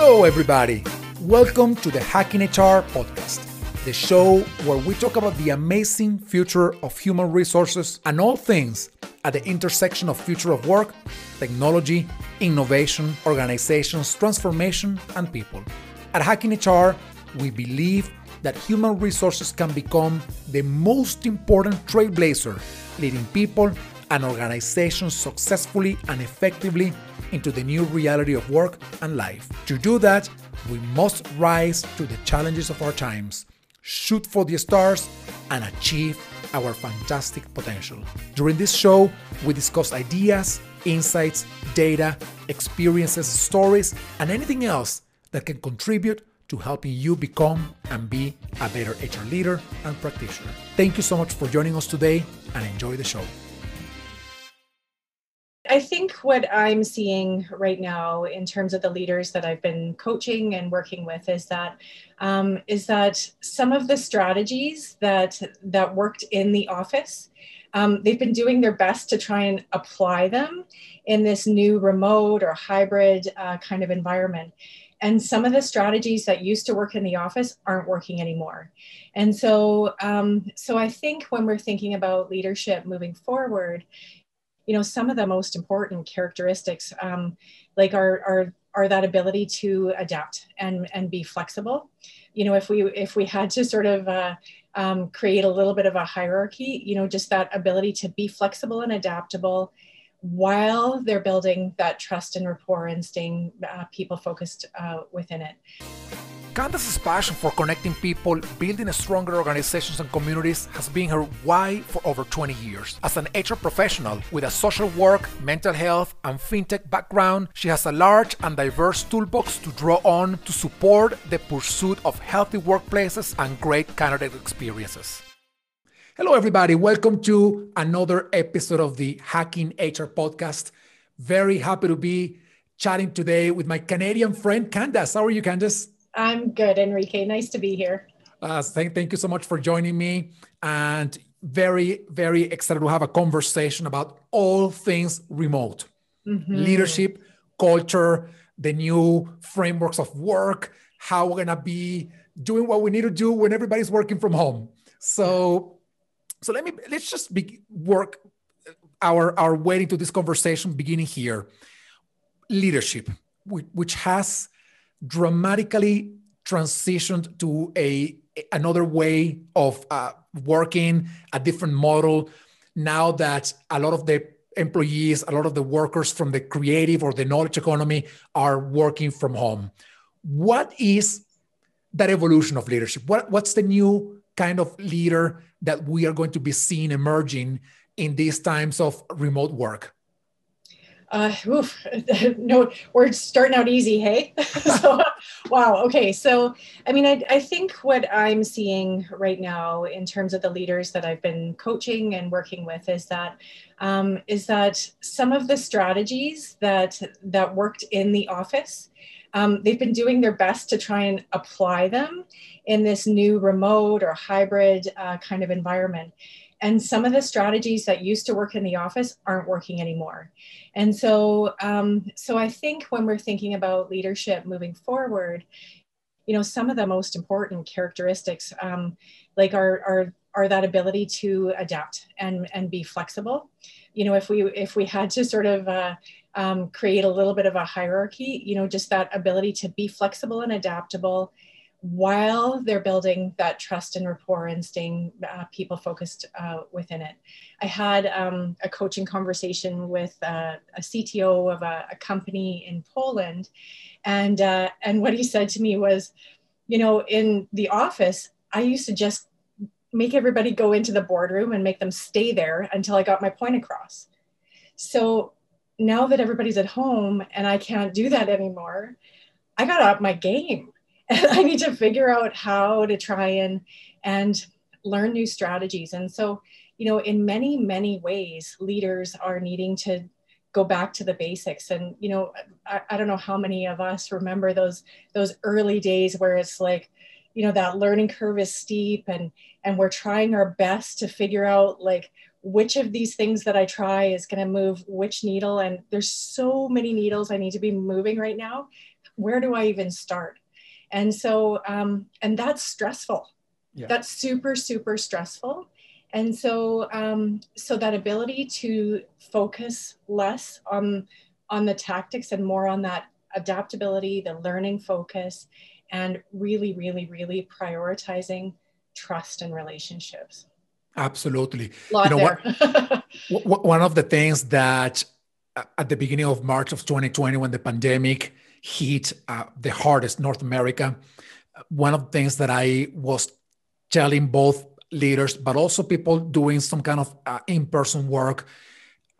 Hello, everybody. Welcome to the Hacking HR podcast, the show where we talk about the amazing future of human resources and all things at the intersection of future of work, technology, innovation, organizations, transformation, and people. At Hacking HR, we believe that human resources can become the most important trailblazer, leading people and organizations successfully and effectively into the new reality of work and life. To do that, we must rise to the challenges of our times, shoot for the stars, and achieve our fantastic potential. During this show, we discuss ideas, insights, data, experiences, stories, and anything else that can contribute to helping you become and be a better HR leader and practitioner. Thank you so much for joining us today and enjoy the show. I think what I'm seeing right now in terms of the leaders that I've been coaching and working with is that um, is that some of the strategies that that worked in the office, um, they've been doing their best to try and apply them in this new remote or hybrid uh, kind of environment. And some of the strategies that used to work in the office aren't working anymore. And so, um, so I think when we're thinking about leadership moving forward, you know some of the most important characteristics um, like are, are are that ability to adapt and and be flexible. You know if we if we had to sort of uh, um, create a little bit of a hierarchy you know just that ability to be flexible and adaptable while they're building that trust and rapport and staying uh, people focused uh, within it Candace's passion for connecting people, building stronger organizations and communities has been her why for over 20 years. As an HR professional with a social work, mental health, and fintech background, she has a large and diverse toolbox to draw on to support the pursuit of healthy workplaces and great candidate experiences. Hello, everybody. Welcome to another episode of the Hacking HR podcast. Very happy to be chatting today with my Canadian friend, Candace. How are you, Candace? I'm good, Enrique. Nice to be here. Uh, thank, thank you so much for joining me. And very, very excited to have a conversation about all things remote mm-hmm. leadership, culture, the new frameworks of work, how we're going to be doing what we need to do when everybody's working from home. So, so let me let's just be, work our our way into this conversation beginning here. Leadership, which has dramatically transitioned to a another way of uh, working, a different model. Now that a lot of the employees, a lot of the workers from the creative or the knowledge economy are working from home. What is that evolution of leadership? What, what's the new kind of leader that we are going to be seeing emerging in these times of remote work? Uh, oof, no, we're starting out easy, hey? so, wow, okay. So, I mean, I, I think what I'm seeing right now in terms of the leaders that I've been coaching and working with is that um, is that some of the strategies that that worked in the office, um, they've been doing their best to try and apply them in this new remote or hybrid uh, kind of environment and some of the strategies that used to work in the office aren't working anymore. And so um, so i think when we're thinking about leadership moving forward you know some of the most important characteristics um, like are, are are that ability to adapt and and be flexible. You know if we if we had to sort of uh, um, create a little bit of a hierarchy you know just that ability to be flexible and adaptable while they're building that trust and rapport and staying uh, people focused uh, within it. I had um, a coaching conversation with uh, a CTO of a, a, company in Poland, and uh, and what he said to me was, you know, in the office, I used to just make everybody go into the boardroom and make them stay there until I got my point across. So now that everybody's at home and I can't do that anymore, I got up my game and I need to figure out how to try and and learn new strategies. And so, you know, in many many ways, leaders are needing to go back to the basics. And you know, I, I don't know how many of us remember those those early days where it's like, you know, that learning curve is steep, and and we're trying our best to figure out like which of these things that I try is going to move which needle. And there's so many needles I need to be moving right now where do I even start? And so, um, and that's stressful. Yeah. That's super, super stressful. And so, um, so that ability to focus less on on the tactics and more on that adaptability, the learning focus, and really, really, really prioritizing trust and relationships. Absolutely. you know, what, one of the things that uh, at the beginning of March of 2020, when the pandemic hit uh, the hardest North America, one of the things that I was telling both leaders, but also people doing some kind of uh, in-person work,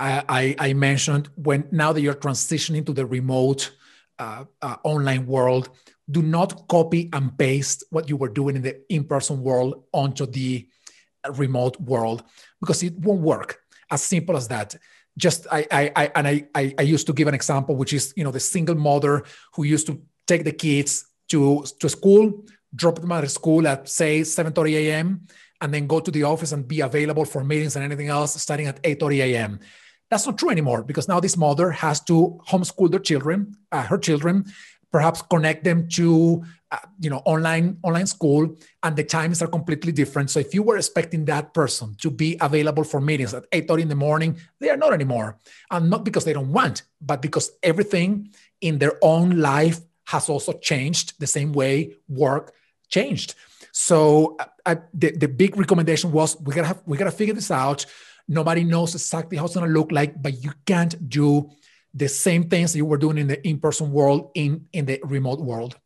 I, I, I, mentioned when now that you're transitioning to the remote uh, uh, online world, do not copy and paste what you were doing in the in-person world onto the remote world because it won't work. As simple as that. Just I, I, I and I, I, used to give an example, which is you know the single mother who used to take the kids to to school, drop them at school at say 7:30 a.m. and then go to the office and be available for meetings and anything else starting at 8:30 a.m. That's not true anymore because now this mother has to homeschool their children, uh, her children, perhaps connect them to uh, you know online online school and the times are completely different. So if you were expecting that person to be available for meetings at 8.30 in the morning they are not anymore. And not because they don't want but because everything in their own life has also changed the same way work changed. So uh, I, the, the big recommendation was we gotta have we gotta figure this out. Nobody knows exactly how it's gonna look like but you can't do the same things you were doing in the in-person world in in the remote world.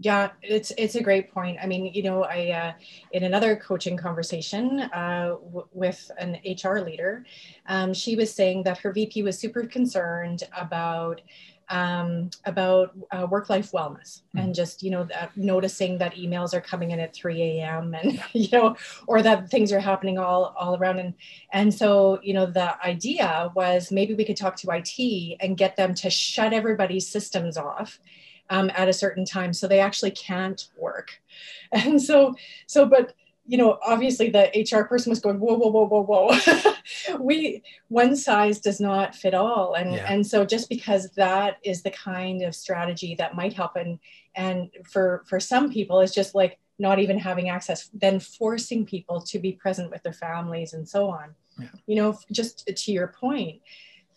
Yeah it's it's a great point. I mean you know i uh, in another coaching conversation uh, w- with an hr leader um, she was saying that her vp was super concerned about um, about uh, work-life wellness mm-hmm. and just you know that noticing that emails are coming in at 3 a.m and you know or that things are happening all all around and and so you know the idea was maybe we could talk to it and get them to shut everybody's systems off um, at a certain time so they actually can't work and so so but you know, obviously the HR person was going, whoa, whoa, whoa, whoa, whoa. we one size does not fit all. And yeah. and so just because that is the kind of strategy that might help and and for for some people it's just like not even having access, then forcing people to be present with their families and so on. Yeah. You know, just to your point,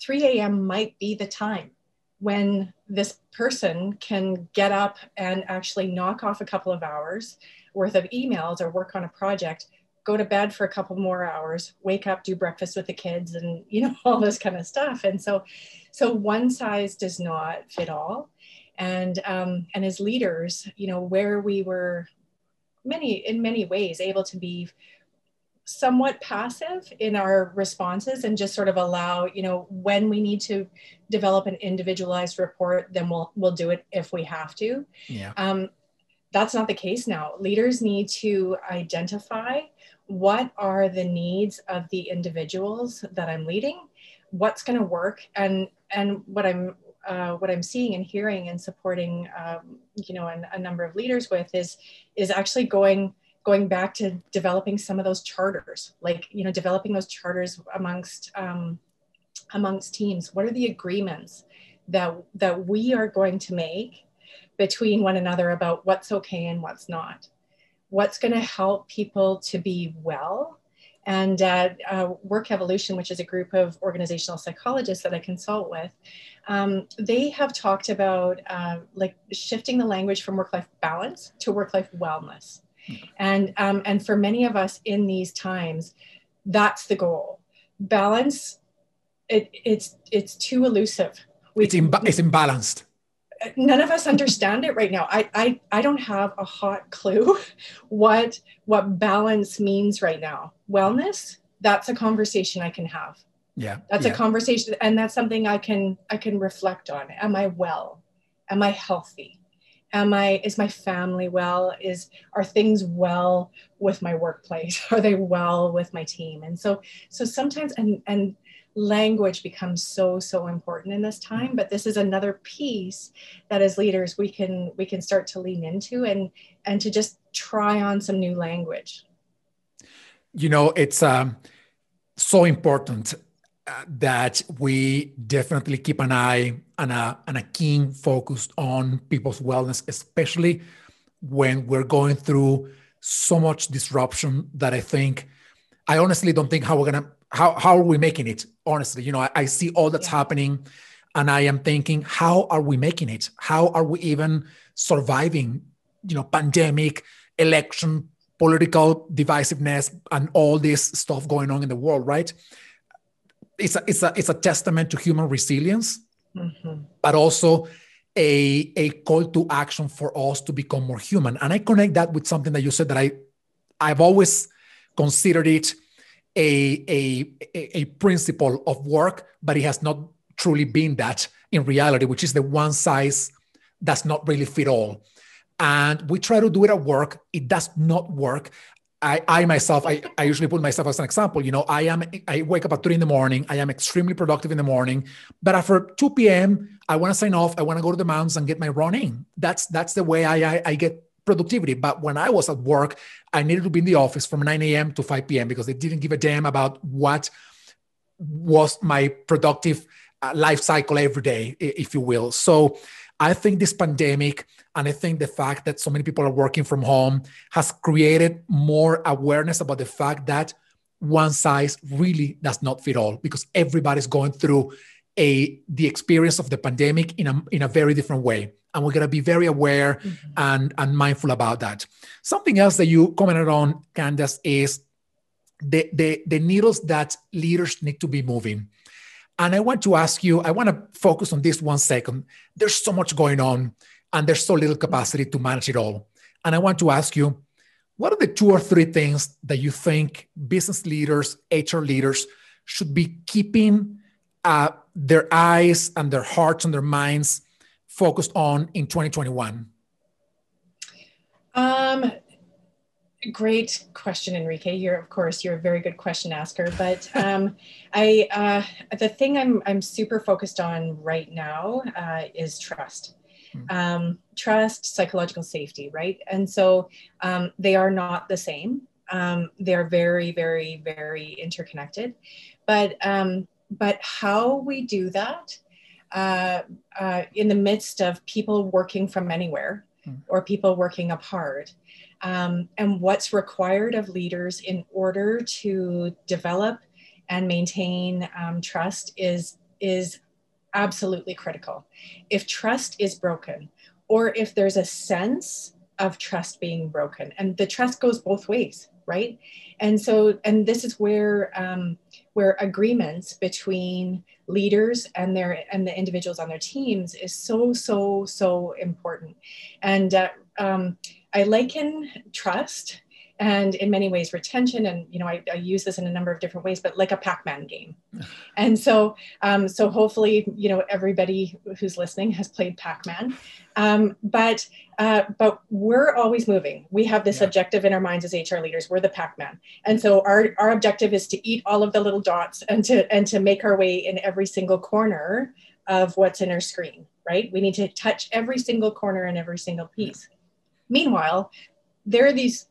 3 a.m. might be the time when this person can get up and actually knock off a couple of hours worth of emails or work on a project go to bed for a couple more hours wake up do breakfast with the kids and you know all this kind of stuff. And so so one size does not fit all. And um, and as leaders you know where we were many in many ways able to be somewhat passive in our responses and just sort of allow you know when we need to develop an individualized report then we'll we'll do it if we have to. Yeah. Um, that's not the case now leaders need to identify what are the needs of the individuals that i'm leading what's going to work and and what i'm uh, what i'm seeing and hearing and supporting um, you know a, a number of leaders with is is actually going going back to developing some of those charters, like you know, developing those charters amongst um, amongst teams. What are the agreements that that we are going to make between one another about what's okay and what's not? What's going to help people to be well? And uh, uh, Work Evolution, which is a group of organizational psychologists that I consult with, um, they have talked about uh, like shifting the language from work-life balance to work-life wellness. And um, and for many of us in these times that's the goal. Balance it, it's it's too elusive. We, it's, imba- it's imbalanced none of us understand it right now. I, I i don't have a hot clue what what balance means right now. Wellness that's a conversation i can have. Yeah that's yeah. a conversation and that's something i can i can reflect on. Am i well? Am i healthy? Am i is my family well? Is are things well with my workplace? Are they well with my team? And so so sometimes and and language becomes so so important in this time but this is another piece that as leaders we can we can start to lean into and and to just try on some new language. You know it's um so important uh, that we definitely keep an eye and a, and a keen focus on people's wellness, especially when we're going through so much disruption that I think, I honestly don't think how we're going to, how, how are we making it? Honestly, you know, I, I see all that's yeah. happening and I am thinking, how are we making it? How are we even surviving, you know, pandemic, election, political divisiveness, and all this stuff going on in the world, right? It's a, it's a, it's a testament to human resilience, mm-hmm. but also a, a call to action for us to become more human. And I connect that with something that you said that I, I've always considered it a, a, a principle of work, but it has not truly been that in reality, which is the one size does not really fit all. And we try to do it at work. It does not work. I, I myself, I, I usually put myself as an example. You know, I am I wake up at three in the morning. I am extremely productive in the morning. But after 2 p.m., I want to sign off. I want to go to the mountains and get my running. That's that's the way I, I, I get productivity. But when I was at work, I needed to be in the office from 9 a.m. to 5 p.m. because they didn't give a damn about what was my productive uh, life cycle every day, if you will. So I think this pandemic and I think the fact that so many people are working from home has created more awareness about the fact that one size really does not fit all because everybody's going through a the experience of the pandemic in a in a very different way and we're going to be very aware mm-hmm. and and mindful about that something else that you commented on candace is the the the needles that leaders need to be moving and I want to ask you, I want to focus on this one second. There's so much going on, and there's so little capacity to manage it all. And I want to ask you, what are the two or three things that you think business leaders, HR leaders should be keeping uh, their eyes and their hearts and their minds focused on in 2021? Um, Great question, Enrique. You're, of course, you're a very good question asker. But um, I, uh, the thing I'm, I'm super focused on right now uh, is trust. Hmm. Um, trust, psychological safety, right? And so um, they are not the same. Um, they are very, very, very interconnected. But um, but how we do that uh, uh, in the midst of people working from anywhere hmm. or people working apart um, and what's required of leaders in order to develop and maintain um, trust is is absolutely critical. If trust is broken, or if there's a sense of trust being broken, and the trust goes both ways, right? And so, and this is where um, where agreements between leaders and their and the individuals on their teams is so so so important. And uh, um, I liken trust and in many ways retention and you know I, I, use this in a number of different ways but like a pac-man game. And so um, so hopefully you know everybody who's listening has played pac-man. Um, but uh, but we're always moving. We have this yeah. objective in our minds as hr leaders. We're the pac-man. And so our our objective is to eat all of the little dots and to and to make our way in every single corner of what's in our screen right? We need to touch every single corner and every single piece. Meanwhile, there are these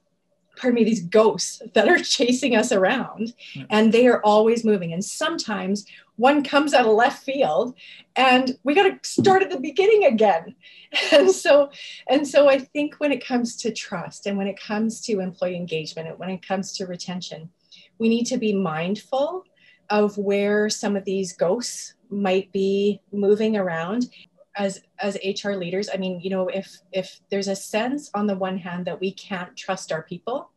pardon me these ghosts that are chasing us around and they are always moving. And sometimes one comes out of left field and we got to start at the beginning again. And so and so i think when it comes to trust and when it comes to employee engagement and when it comes to retention we need to be mindful of where some of these ghosts might be moving around as as hr leaders i mean you know if if there's a sense on the one hand that we can't trust our people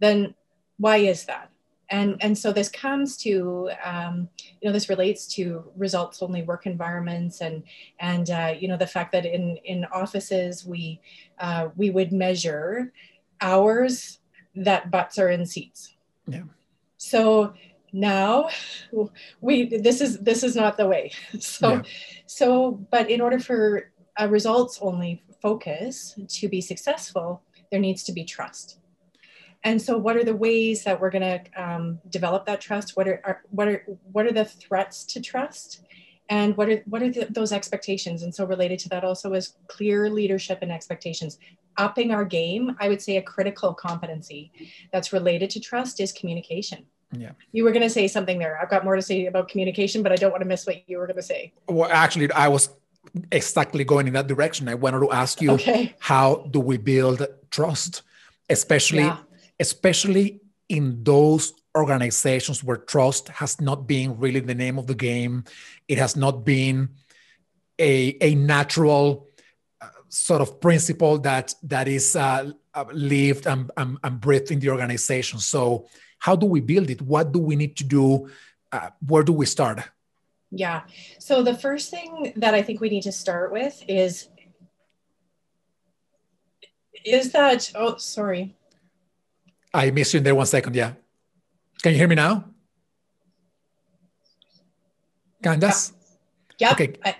then why is that? And and so this comes to um, you know this relates to results only work environments and and uh, you know the fact that in in offices we uh, we would measure hours that butts are in seats. Yeah. So now we this is this is not the way. So yeah. so but in order for a results only focus to be successful there needs to be trust. And so what are the ways that we're going to um, develop that trust? What are, are, what are what are the threats to trust? And what are what are the, those expectations? And so related to that also is clear leadership and expectations. Upping our game i would say a critical competency that's related to trust is communication Yeah. You were going to say something there. I've got more to say about communication, but I don't want to miss what you were going to say. Well, actually, I was exactly going in that direction. I wanted to ask you okay. how do we build trust, especially yeah. especially in those organizations where trust has not been really the name of the game. It has not been a, a natural uh, sort of principle that that is uh, uh, lived and, and, and, breathed in the organization. So, how do we build it? What do we need to do? Uh, where do we start? Yeah. So the first thing that I think we need to start with is is that oh sorry. I missed you in there one second. Yeah. Can you hear me now? Candace? Yeah. Okay. I,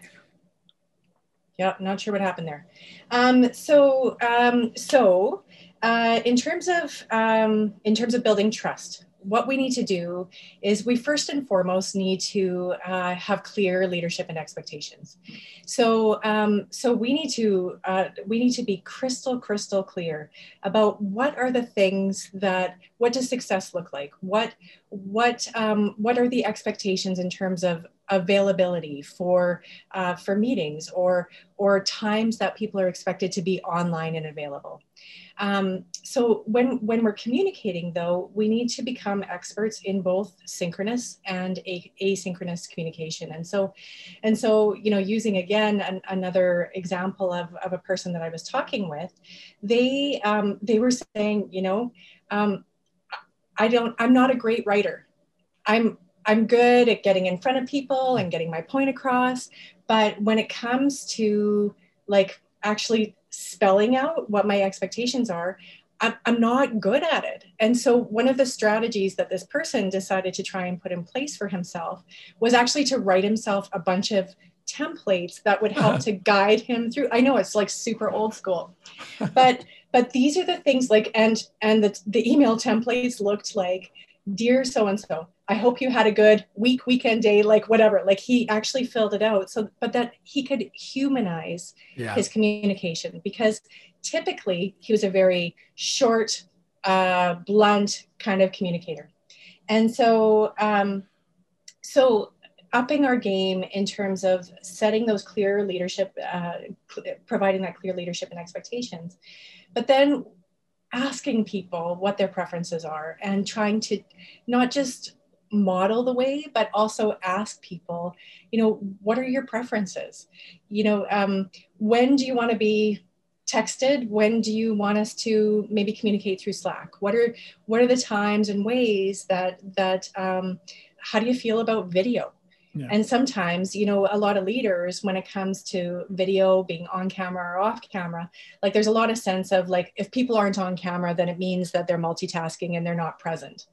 yeah, not sure what happened there. Um, so, um, so uh, in terms of um, in terms of building trust, what we need to do is we first and foremost need to uh, have clear leadership and expectations. So, um, so we need to uh, we need to be crystal crystal clear about what are the things that what does success look like? What what um, what are the expectations in terms of availability for uh, for meetings or or times that people are expected to be online and available? Um, so when, when we're communicating though, we need to become experts in both synchronous and asynchronous communication. And so, and so, you know, using again an, another example of, of a person that I was talking with, they, um, they were saying, you know, um, I don't, I'm not a great writer. I'm, I'm good at getting in front of people and getting my point across. But when it comes to like actually spelling out what my expectations are, I'm, not good at it. And so, one of the strategies that this person decided to try and put in place for himself was actually to write himself a bunch of templates that would help to guide him through. I know it's like super old school, but but these are the things like and and the, the email templates looked like dear so and so i hope you had a good week weekend day like whatever. Like he actually filled it out. So but that he could humanize yeah. his communication because typically he was a very short uh, blunt kind of communicator. And so um, so upping our game in terms of setting those clear leadership uh, providing that clear leadership and expectations but then asking people what their preferences are and trying to not just model the way but also ask people you know what are your preferences you know um, when do you want to be texted when do you want us to maybe communicate through slack what are what are the times and ways that that um, how do you feel about video yeah. And sometimes, you know, a lot of leaders, when it comes to video being on camera or off camera, like there's a lot of sense of like, if people aren't on camera, then it means that they're multitasking and they're not present.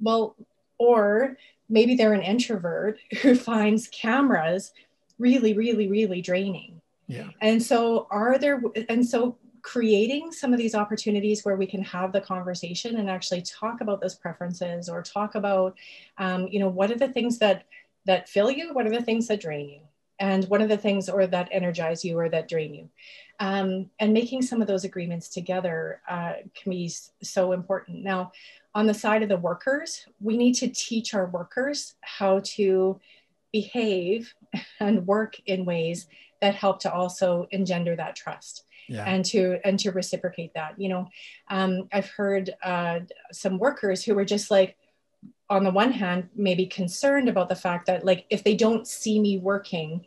Well, or maybe they're an introvert who finds cameras really, really, really draining. Yeah. And so, are there, and so creating some of these opportunities where we can have the conversation and actually talk about those preferences or talk about, um, you know, what are the things that, that fill you? What are the things that drain you? And what are the things or that energize you or that drain you? Um, and making some of those agreements together uh, can be so important. Now, on the side of the workers, we need to teach our workers how to behave and work in ways that help to also engender that trust. Yeah. and to and to reciprocate that you know um, i've heard uh, some workers who were just like on the one hand maybe concerned about the fact that like if they don't see me working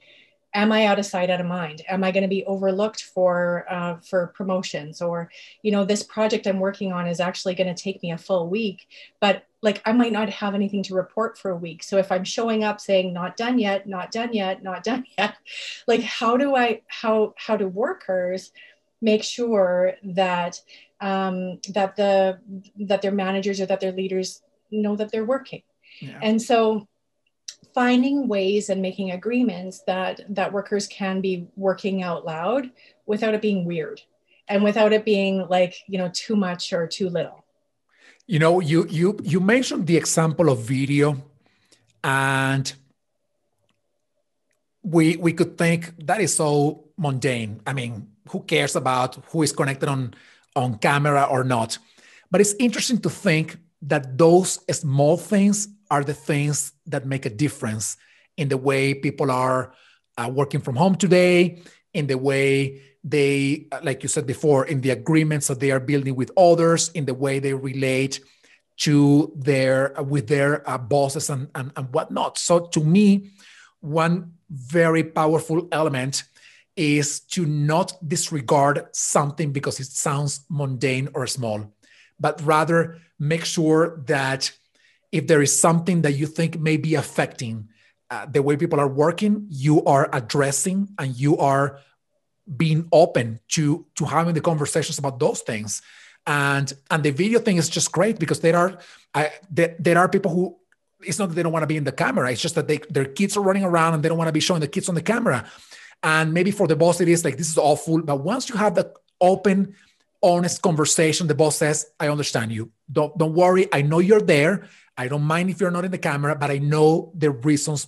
am i out of sight out of mind am i going to be overlooked for uh, for promotions or you know this project i'm working on is actually going to take me a full week but like i might not have anything to report for a week so if i'm showing up saying not done yet not done yet not done yet like how do i how how do workers make sure that um, that the that their managers or that their leaders know that they're working. Yeah. And so finding ways and making agreements that that workers can be working out loud without it being weird and without it being like, you know, too much or too little. You know, you you you mentioned the example of video and we we could think that is so mundane. I mean, who cares about who is connected on on camera or not? But it's interesting to think that those small things are the things that make a difference in the way people are uh, working from home today, in the way they, like you said before, in the agreements that they are building with others, in the way they relate to their with their uh, bosses and, and and whatnot. So to me, one very powerful element is to not disregard something because it sounds mundane or small, but rather make sure that if there is something that you think may be affecting uh, the way people are working, you are addressing and you are being open to to having the conversations about those things. And and the video thing is just great because there are I, there, there are people who it's not that they don't want to be in the camera. It's just that they, their kids are running around and they don't want to be showing the kids on the camera. And maybe for the boss, it is like, this is awful. But once you have that open, honest conversation, the boss says, I understand you. Don't, don't worry. I know you're there. I don't mind if you're not in the camera, but I know the reasons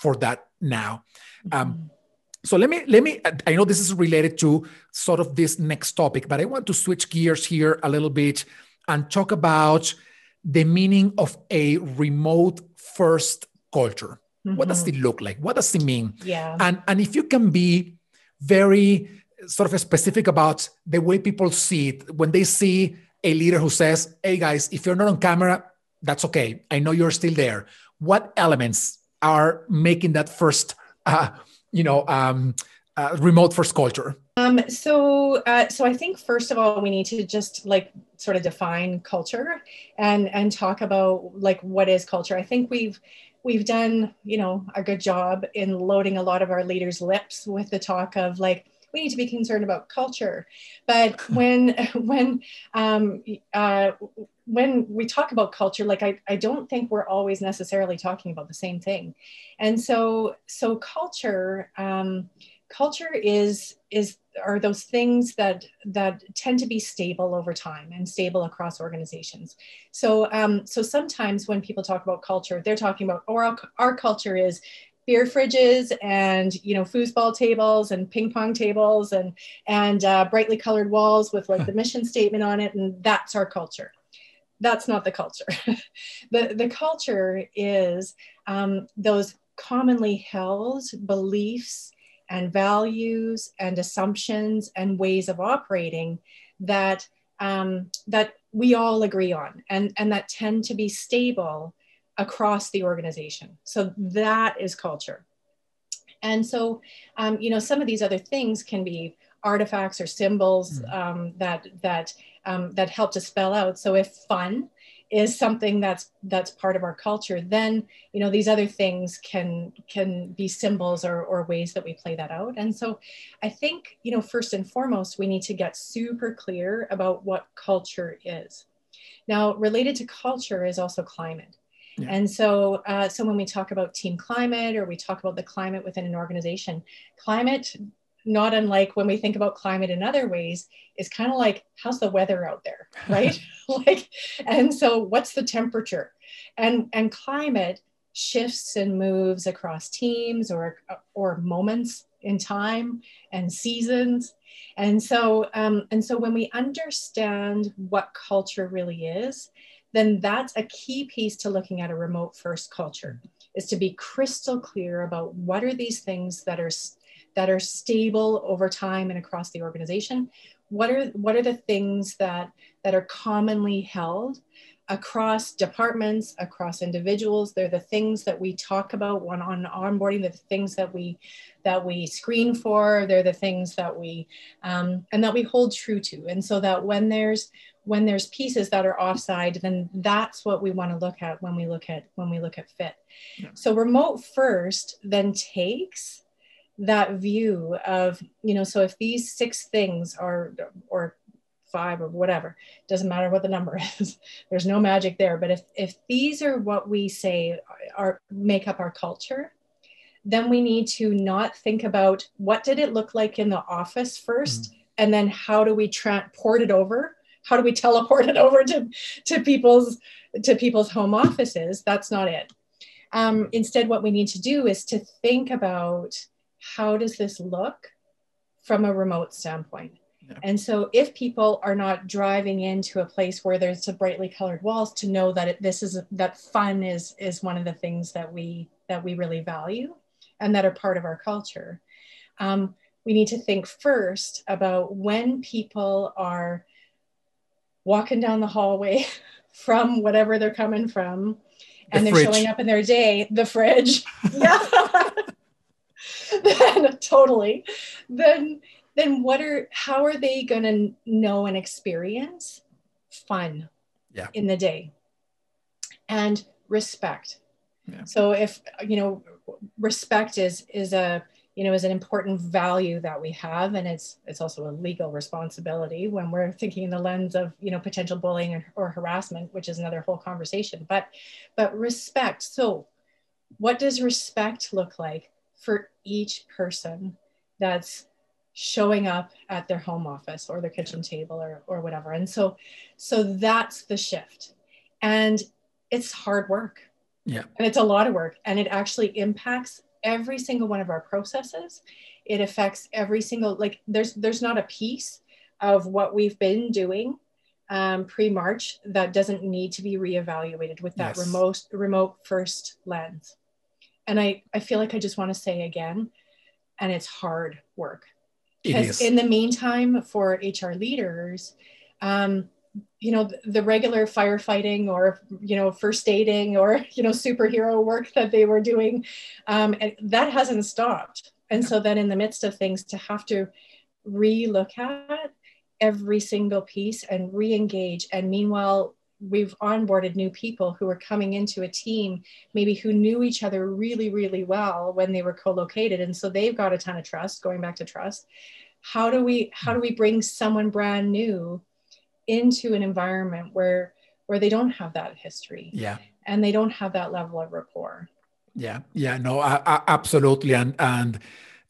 for that now. Um, mm-hmm. so let me let me. I know this is related to sort of this next topic, but I want to switch gears here a little bit and talk about the meaning of a remote first culture. Mm-hmm. What does mm-hmm. it look like? What does it mean? Yeah. And and if you can be very sort of specific about the way people see it when they see a leader who says, "Hey guys, if you're not on camera, that's okay. I know you're still there." What elements are making that first, uh, you know, um, uh, remote first culture? Um, so, uh, so I think first of all, we need to just like sort of define culture and and talk about like what is culture. I think we've we've done you know a good job in loading a lot of our leaders' lips with the talk of like we need to be concerned about culture, but when when um, uh, when we talk about culture, like I, I don't think we're always necessarily talking about the same thing, and so so culture. Um, culture is is are those things that that tend to be stable over time and stable across organizations so um, so sometimes when people talk about culture they're talking about or our, our culture is beer fridges and you know foosball tables and ping pong tables and and uh, brightly colored walls with like the mission statement on it and that's our culture that's not the culture the the culture is um, those commonly held beliefs and values and assumptions and ways of operating that um, that we all agree on and, and that tend to be stable across the organization. So that is culture. And so, um, you know, some of these other things can be artifacts or symbols hmm. um, that that um, that help to spell out. So if fun is something that's that's part of our culture then you know these other things can can be symbols or, or ways that we play that out and so i think you know first and foremost we need to get super clear about what culture is now related to culture is also climate yeah. And so, uh, so when we talk about team climate or we talk about the climate within an organization, climate not unlike when we think about climate in other ways, is kind of like, how's the weather out there, right? like, and so what's the temperature? And and climate shifts and moves across teams or or moments in time and seasons. And so um, and so when we understand what culture really is, then that's a key piece to looking at a remote first culture is to be crystal clear about what are these things that are that are stable over time and across the organization? What are, what are the things that, that are commonly held across departments, across individuals? They're the things that we talk about when on onboarding, the things that we that we screen for, they're the things that we um, and that we hold true to. And so that when there's when there's pieces that are offside, then that's what we want to look at when we look at when we look at fit. Yeah. So remote first then takes that view of you know so if these six things are or five or whatever doesn't matter what the number is there's no magic there. But if if these are what we say are make up our culture then we need to not think about what did it look like in the office 1st mm-hmm. and then how do we transport it over? How do we teleport it over to to people's to people's home offices? That's not it. Um, instead what we need to do is to think about how does this look from a remote standpoint? Yeah. And so if people are not driving into a place where there's a brightly colored walls to know that it, this is that fun is is one of the things that we that we really value and that are part of our culture. Um, we need to think first about when people are walking down the hallway from whatever they're coming from and the they're showing up in their day the fridge yeah then totally. Then then what are how are they going to know and experience fun yeah. in the day? And respect. Yeah. so if you know respect is is a you know is an important value that we have and it's it's also a legal responsibility when we're thinking in the lens of you know potential bullying or, or harassment which is another whole conversation. But but respect. So what does respect look like for each person that's showing up at their home office or their kitchen table or, or whatever. And so so that's the shift. And it's hard work. Yeah. And it's a lot of work. And it actually impacts every single one of our processes. It affects every single like there's there's not a piece of what we've been doing um, pre-march that doesn't need to be reevaluated with that yes. remote remote first lens and i i feel like i just want to say again and it's hard work. Because in the meantime for hr leaders um, you know the regular firefighting or you know first aiding or you know superhero work that they were doing um, and that hasn't stopped. And so then in the midst of things to have to re-look at every single piece and re-engage. And meanwhile we've onboarded new people who are coming into a team maybe who knew each other really really well when they were co-located. And so they've got a ton of trust going back to trust. How do we how do we bring someone brand new into an environment where where they don't have that history? Yeah. And they don't have that level of rapport. Yeah. Yeah no I, I, absolutely. And and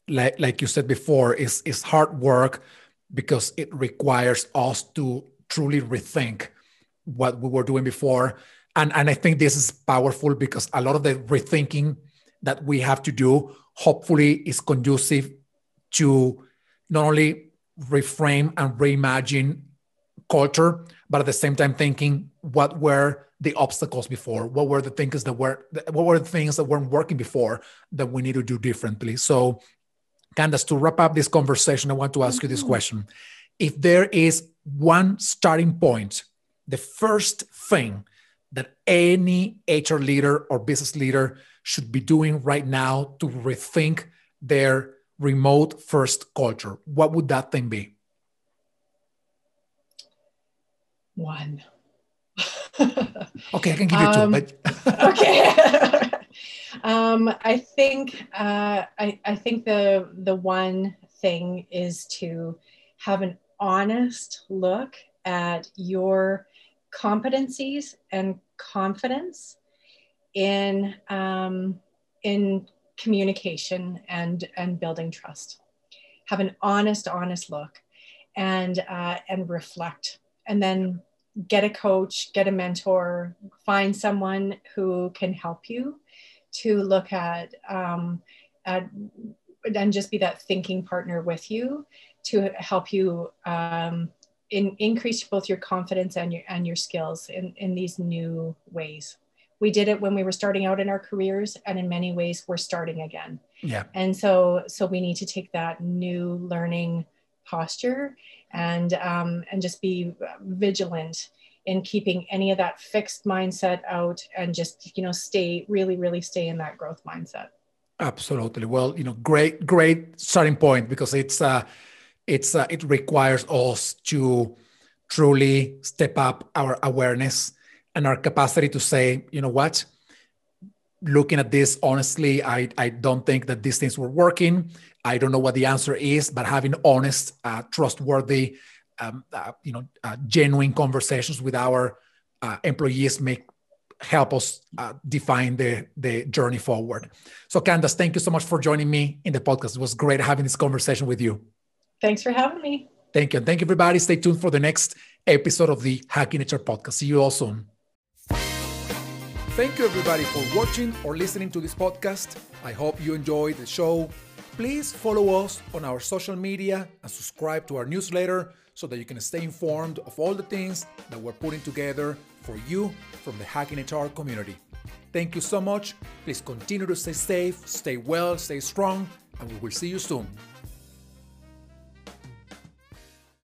like like you said before is is hard work because it requires us to truly rethink what we were doing before and and i think this is powerful because a lot of the rethinking that we have to do hopefully is conducive to not only reframe and reimagine culture, but at the same time thinking what were the obstacles before, what were the things that were what were the things that weren't working before that we need to do differently. So, Candace, to wrap up this conversation, I want to ask you this mm-hmm. question: If there is one starting point, the first thing that any HR leader or business leader should be doing right now to rethink their remote first culture, what would that thing be? One. okay, I can give you um, two, but okay. um, I think uh, I, I think the the one thing is to have an honest look at your competencies and confidence in um, in communication and and building trust. Have an honest, honest look, and uh, and reflect and then get a coach, get a mentor, find someone who can help you to look at, um, at and just be that thinking partner with you to help you um, in, increase both your confidence and your and your skills in, in these new ways. We did it when we were starting out in our careers, and in many ways, we're starting again. Yeah. And so, so we need to take that new learning posture and um, and just be vigilant in keeping any of that fixed mindset out and just you know stay really really stay in that growth mindset absolutely well you know great great starting point because it's uh it's uh, it requires us to truly step up our awareness and our capacity to say you know what looking at this honestly i i don't think that these things were working I don't know what the answer is, but having honest, uh, trustworthy, um, uh, you know, uh, genuine conversations with our uh, employees make help us uh, define the the journey forward. So, Candace, thank you so much for joining me in the podcast. It was great having this conversation with you. Thanks for having me. Thank you, and thank you, everybody. Stay tuned for the next episode of the Hacking HR podcast. See you all soon. Thank you, everybody, for watching or listening to this podcast. I hope you enjoyed the show Please follow us on our social media and subscribe to our newsletter so that you can stay informed of all the things that we're putting together for you from the Hacking HR community. Thank you so much. Please continue to stay safe, stay well, stay strong, and we will see you soon.